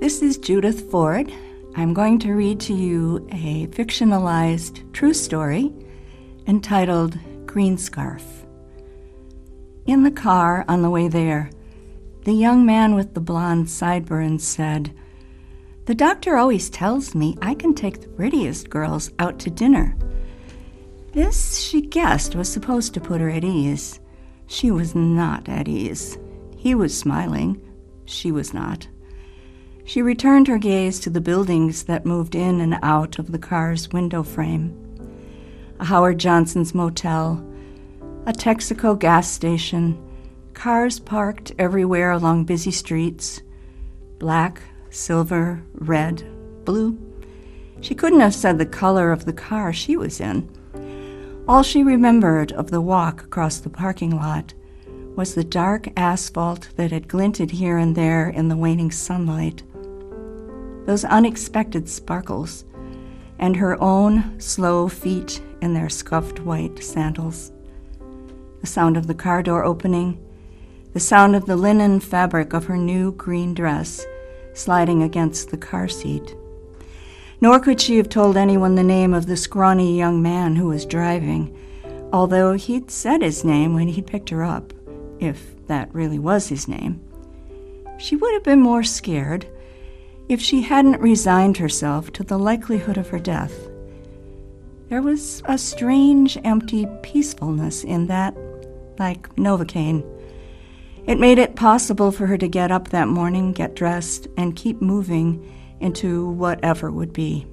This is Judith Ford. I'm going to read to you a fictionalized true story entitled Green Scarf. In the car on the way there, the young man with the blonde sideburns said, The doctor always tells me I can take the prettiest girls out to dinner. This, she guessed, was supposed to put her at ease. She was not at ease. He was smiling. She was not. She returned her gaze to the buildings that moved in and out of the car's window frame. A Howard Johnson's motel, a Texaco gas station, cars parked everywhere along busy streets black, silver, red, blue. She couldn't have said the color of the car she was in. All she remembered of the walk across the parking lot was the dark asphalt that had glinted here and there in the waning sunlight those unexpected sparkles, and her own slow feet in their scuffed white sandals. The sound of the car door opening, the sound of the linen fabric of her new green dress sliding against the car seat. Nor could she have told anyone the name of the scrawny young man who was driving, although he'd said his name when he'd picked her up, if that really was his name. She would have been more scared if she hadn't resigned herself to the likelihood of her death. There was a strange, empty peacefulness in that, like Novocaine. It made it possible for her to get up that morning, get dressed, and keep moving into whatever would be.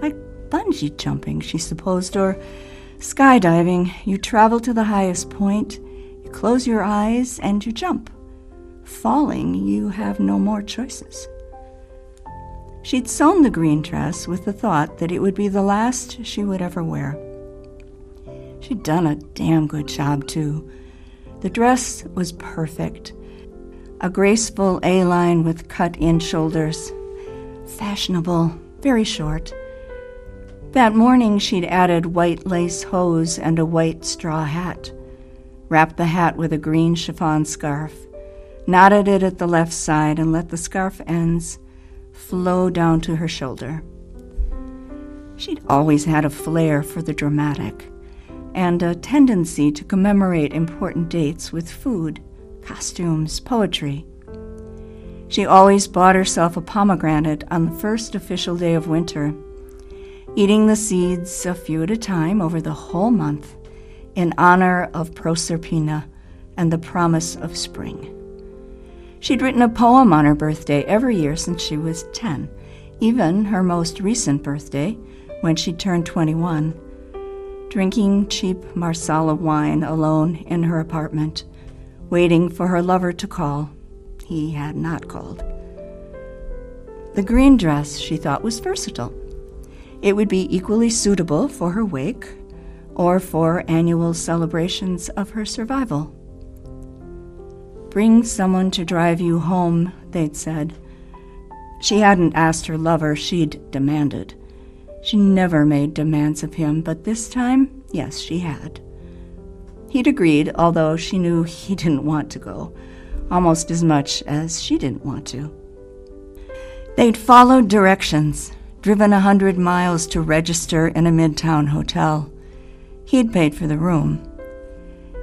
Like bungee jumping, she supposed, or skydiving. You travel to the highest point, you close your eyes, and you jump. Falling, you have no more choices. She'd sewn the green dress with the thought that it would be the last she would ever wear. She'd done a damn good job, too. The dress was perfect a graceful A line with cut in shoulders, fashionable, very short. That morning, she'd added white lace hose and a white straw hat, wrapped the hat with a green chiffon scarf, knotted it at the left side, and let the scarf ends flow down to her shoulder. She'd always had a flair for the dramatic and a tendency to commemorate important dates with food, costumes, poetry. She always bought herself a pomegranate on the first official day of winter, eating the seeds a few at a time over the whole month in honor of Proserpina and the promise of spring. She'd written a poem on her birthday every year since she was 10, even her most recent birthday, when she turned 21, drinking cheap Marsala wine alone in her apartment, waiting for her lover to call. He had not called. The green dress, she thought, was versatile. It would be equally suitable for her wake or for annual celebrations of her survival. Bring someone to drive you home, they'd said. She hadn't asked her lover, she'd demanded. She never made demands of him, but this time, yes, she had. He'd agreed, although she knew he didn't want to go, almost as much as she didn't want to. They'd followed directions, driven a hundred miles to register in a midtown hotel. He'd paid for the room.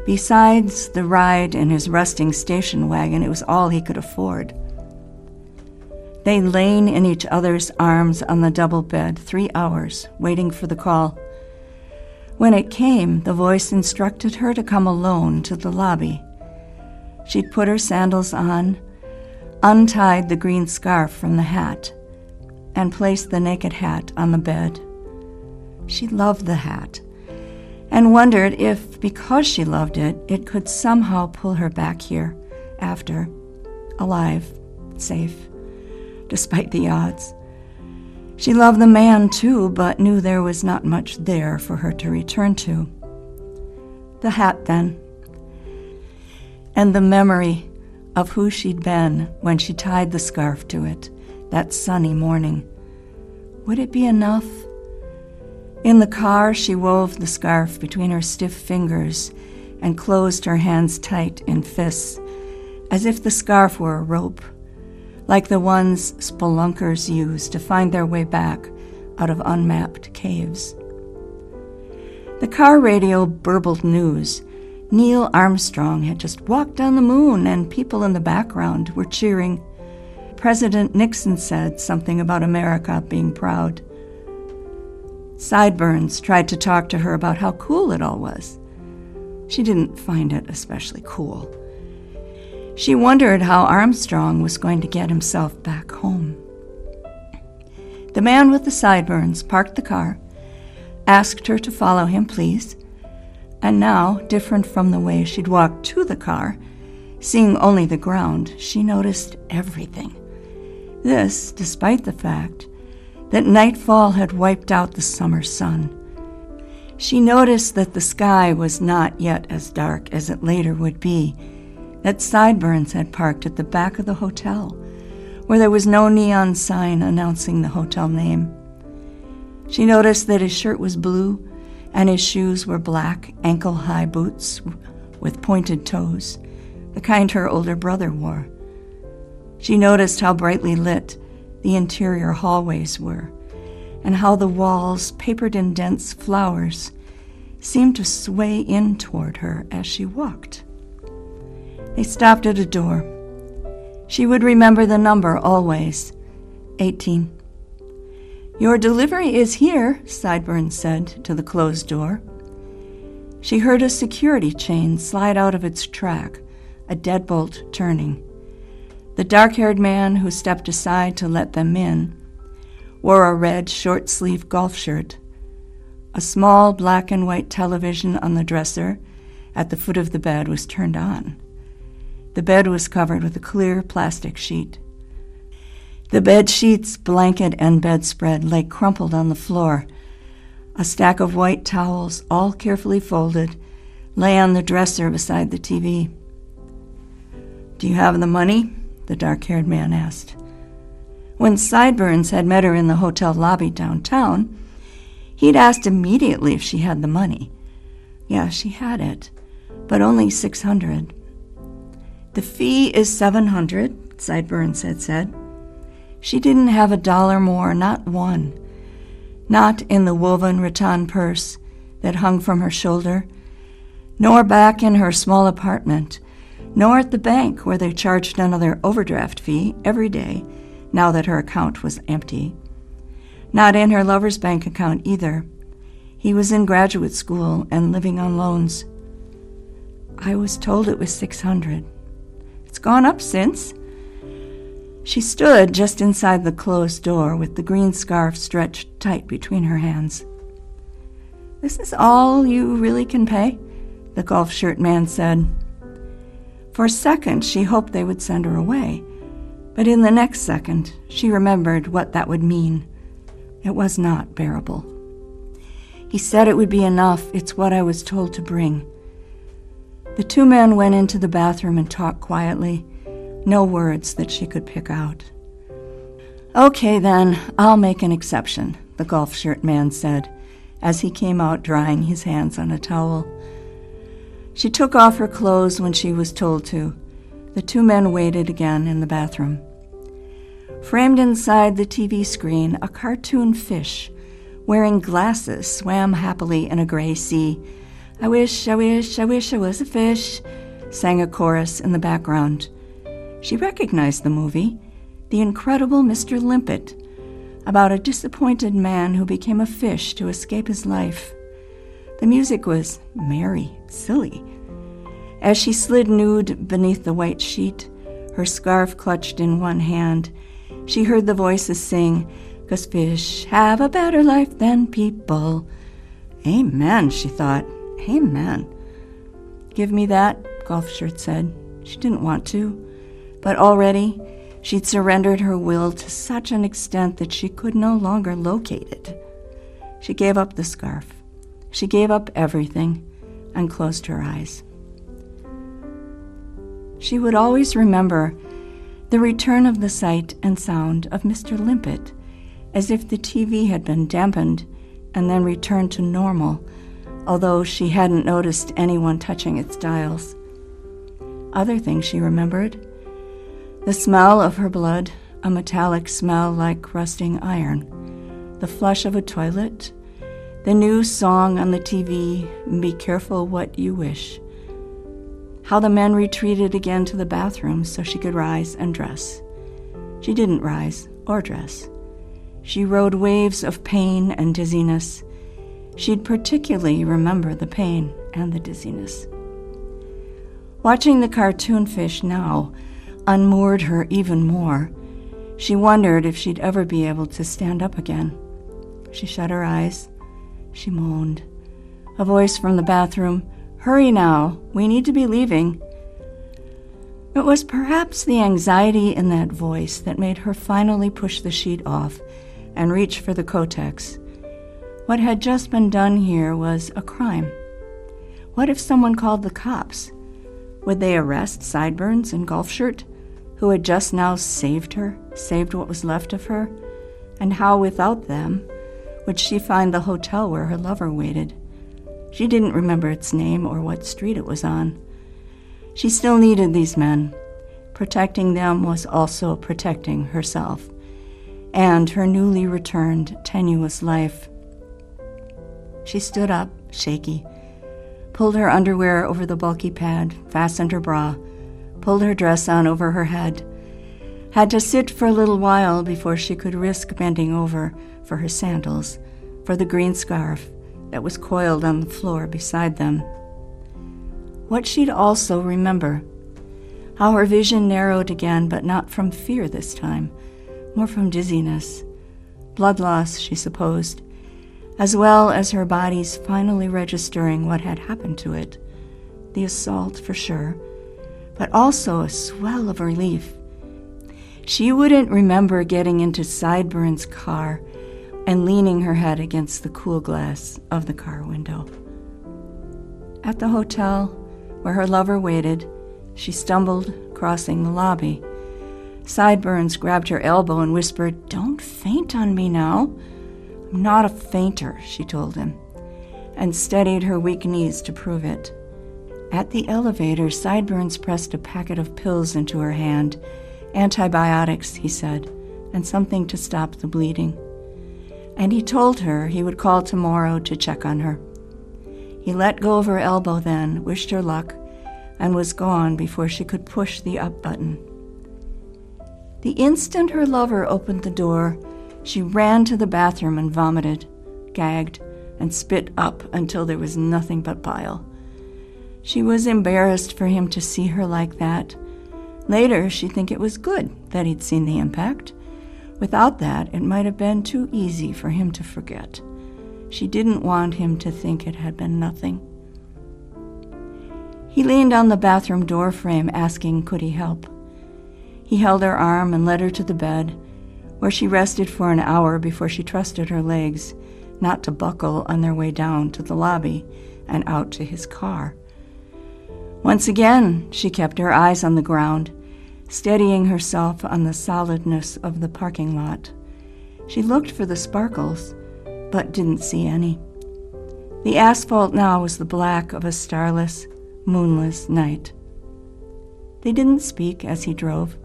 Besides the ride in his rusting station wagon, it was all he could afford. They lain in each other's arms on the double bed three hours, waiting for the call. When it came, the voice instructed her to come alone to the lobby. She'd put her sandals on, untied the green scarf from the hat, and placed the naked hat on the bed. She loved the hat and wondered if, because she loved it, it could somehow pull her back here after, alive, safe, despite the odds. She loved the man too, but knew there was not much there for her to return to. The hat, then, and the memory of who she'd been when she tied the scarf to it that sunny morning. Would it be enough? In the car, she wove the scarf between her stiff fingers and closed her hands tight in fists, as if the scarf were a rope, like the ones spelunkers use to find their way back out of unmapped caves. The car radio burbled news. Neil Armstrong had just walked on the moon, and people in the background were cheering. President Nixon said something about America being proud. Sideburns tried to talk to her about how cool it all was. She didn't find it especially cool. She wondered how Armstrong was going to get himself back home. The man with the sideburns parked the car, asked her to follow him, please, and now, different from the way she'd walked to the car, seeing only the ground, she noticed everything. This, despite the fact that nightfall had wiped out the summer sun. She noticed that the sky was not yet as dark as it later would be, that Sideburns had parked at the back of the hotel, where there was no neon sign announcing the hotel name. She noticed that his shirt was blue and his shoes were black, ankle high boots with pointed toes, the kind her older brother wore. She noticed how brightly lit the interior hallways were, and how the walls, papered in dense flowers, seemed to sway in toward her as she walked. They stopped at a door. She would remember the number always 18. Your delivery is here, Sideburns said to the closed door. She heard a security chain slide out of its track, a deadbolt turning. The dark haired man who stepped aside to let them in wore a red short sleeved golf shirt. A small black and white television on the dresser at the foot of the bed was turned on. The bed was covered with a clear plastic sheet. The bed sheets, blanket, and bedspread lay crumpled on the floor. A stack of white towels, all carefully folded, lay on the dresser beside the TV. Do you have the money? The dark haired man asked. When Sideburns had met her in the hotel lobby downtown, he'd asked immediately if she had the money. Yeah, she had it, but only 600. The fee is 700, Sideburns had said. She didn't have a dollar more, not one. Not in the woven rattan purse that hung from her shoulder, nor back in her small apartment nor at the bank where they charged another overdraft fee every day now that her account was empty. Not in her lover's bank account either. He was in graduate school and living on loans. I was told it was 600. It's gone up since. She stood just inside the closed door with the green scarf stretched tight between her hands. This is all you really can pay? The golf shirt man said. For a second, she hoped they would send her away, but in the next second, she remembered what that would mean. It was not bearable. He said it would be enough. It's what I was told to bring. The two men went into the bathroom and talked quietly, no words that she could pick out. Okay, then, I'll make an exception, the golf shirt man said as he came out drying his hands on a towel. She took off her clothes when she was told to. The two men waited again in the bathroom. Framed inside the TV screen, a cartoon fish wearing glasses swam happily in a gray sea. I wish, I wish, I wish I was a fish, sang a chorus in the background. She recognized the movie, The Incredible Mr. Limpet, about a disappointed man who became a fish to escape his life. The music was merry, silly. As she slid nude beneath the white sheet, her scarf clutched in one hand, she heard the voices sing, Cause fish have a better life than people. Amen, she thought. Amen. Give me that, Golf Shirt said. She didn't want to, but already she'd surrendered her will to such an extent that she could no longer locate it. She gave up the scarf. She gave up everything and closed her eyes. She would always remember the return of the sight and sound of Mr. Limpet, as if the TV had been dampened and then returned to normal, although she hadn't noticed anyone touching its dials. Other things she remembered The smell of her blood, a metallic smell like rusting iron, the flush of a toilet, the new song on the TV, Be Careful What You Wish. How the men retreated again to the bathroom so she could rise and dress. She didn't rise or dress. She rode waves of pain and dizziness. She'd particularly remember the pain and the dizziness. Watching the cartoon fish now unmoored her even more. She wondered if she'd ever be able to stand up again. She shut her eyes she moaned. A voice from the bathroom Hurry now, we need to be leaving. It was perhaps the anxiety in that voice that made her finally push the sheet off and reach for the Kotex. What had just been done here was a crime. What if someone called the cops? Would they arrest Sideburns and Golfshirt, who had just now saved her, saved what was left of her? And how, without them, would she find the hotel where her lover waited. She didn't remember its name or what street it was on. She still needed these men. Protecting them was also protecting herself and her newly returned tenuous life. She stood up, shaky, pulled her underwear over the bulky pad, fastened her bra, pulled her dress on over her head, had to sit for a little while before she could risk bending over for her sandals, for the green scarf that was coiled on the floor beside them. What she'd also remember how her vision narrowed again, but not from fear this time, more from dizziness, blood loss, she supposed, as well as her body's finally registering what had happened to it the assault for sure, but also a swell of relief. She wouldn't remember getting into Sideburns' car and leaning her head against the cool glass of the car window. At the hotel, where her lover waited, she stumbled, crossing the lobby. Sideburns grabbed her elbow and whispered, Don't faint on me now. I'm not a fainter, she told him, and steadied her weak knees to prove it. At the elevator, Sideburns pressed a packet of pills into her hand. Antibiotics, he said, and something to stop the bleeding and he told her he would call tomorrow to check on her. He let go of her elbow then, wished her luck, and was gone before she could push the up button. The instant her lover opened the door, she ran to the bathroom and vomited, gagged, and spit up until there was nothing but bile. She was embarrassed for him to see her like that. Later, she'd think it was good that he'd seen the impact. Without that, it might have been too easy for him to forget. She didn't want him to think it had been nothing. He leaned on the bathroom door frame, asking could he help. He held her arm and led her to the bed, where she rested for an hour before she trusted her legs not to buckle on their way down to the lobby and out to his car. Once again, she kept her eyes on the ground steadying herself on the solidness of the parking lot. She looked for the sparkles, but didn't see any. The asphalt now was the black of a starless, moonless night. They didn't speak as he drove.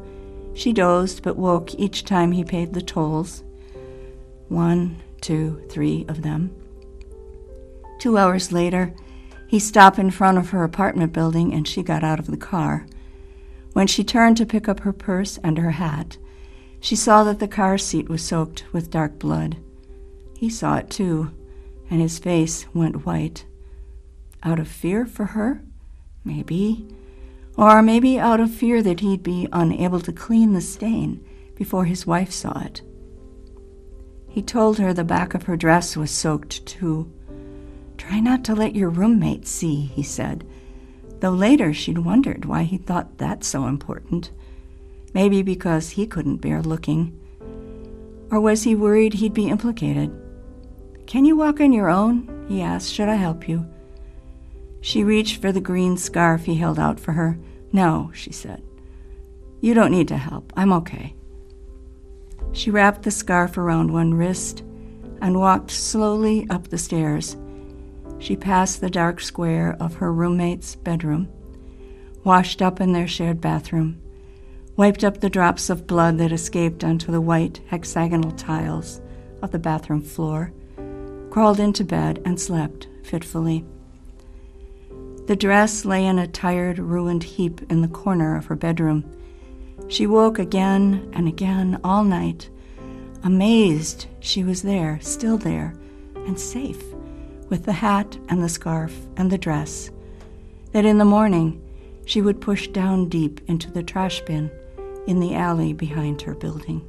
She dozed but woke each time he paid the tolls. One, two, three of them. Two hours later, he stopped in front of her apartment building and she got out of the car. When she turned to pick up her purse and her hat, she saw that the car seat was soaked with dark blood. He saw it too, and his face went white. Out of fear for her? Maybe. Or maybe out of fear that he'd be unable to clean the stain before his wife saw it. He told her the back of her dress was soaked too. Try not to let your roommate see, he said, though later she'd wondered why he thought that so important. Maybe because he couldn't bear looking. Or was he worried he'd be implicated? Can you walk on your own? he asked. Should I help you? She reached for the green scarf he held out for her. No, she said. You don't need to help. I'm okay. She wrapped the scarf around one wrist and walked slowly up the stairs. She passed the dark square of her roommate's bedroom, washed up in their shared bathroom, wiped up the drops of blood that escaped onto the white hexagonal tiles of the bathroom floor, crawled into bed, and slept fitfully. The dress lay in a tired, ruined heap in the corner of her bedroom. She woke again and again all night, amazed she was there, still there, and safe, with the hat and the scarf and the dress, that in the morning she would push down deep into the trash bin in the alley behind her building.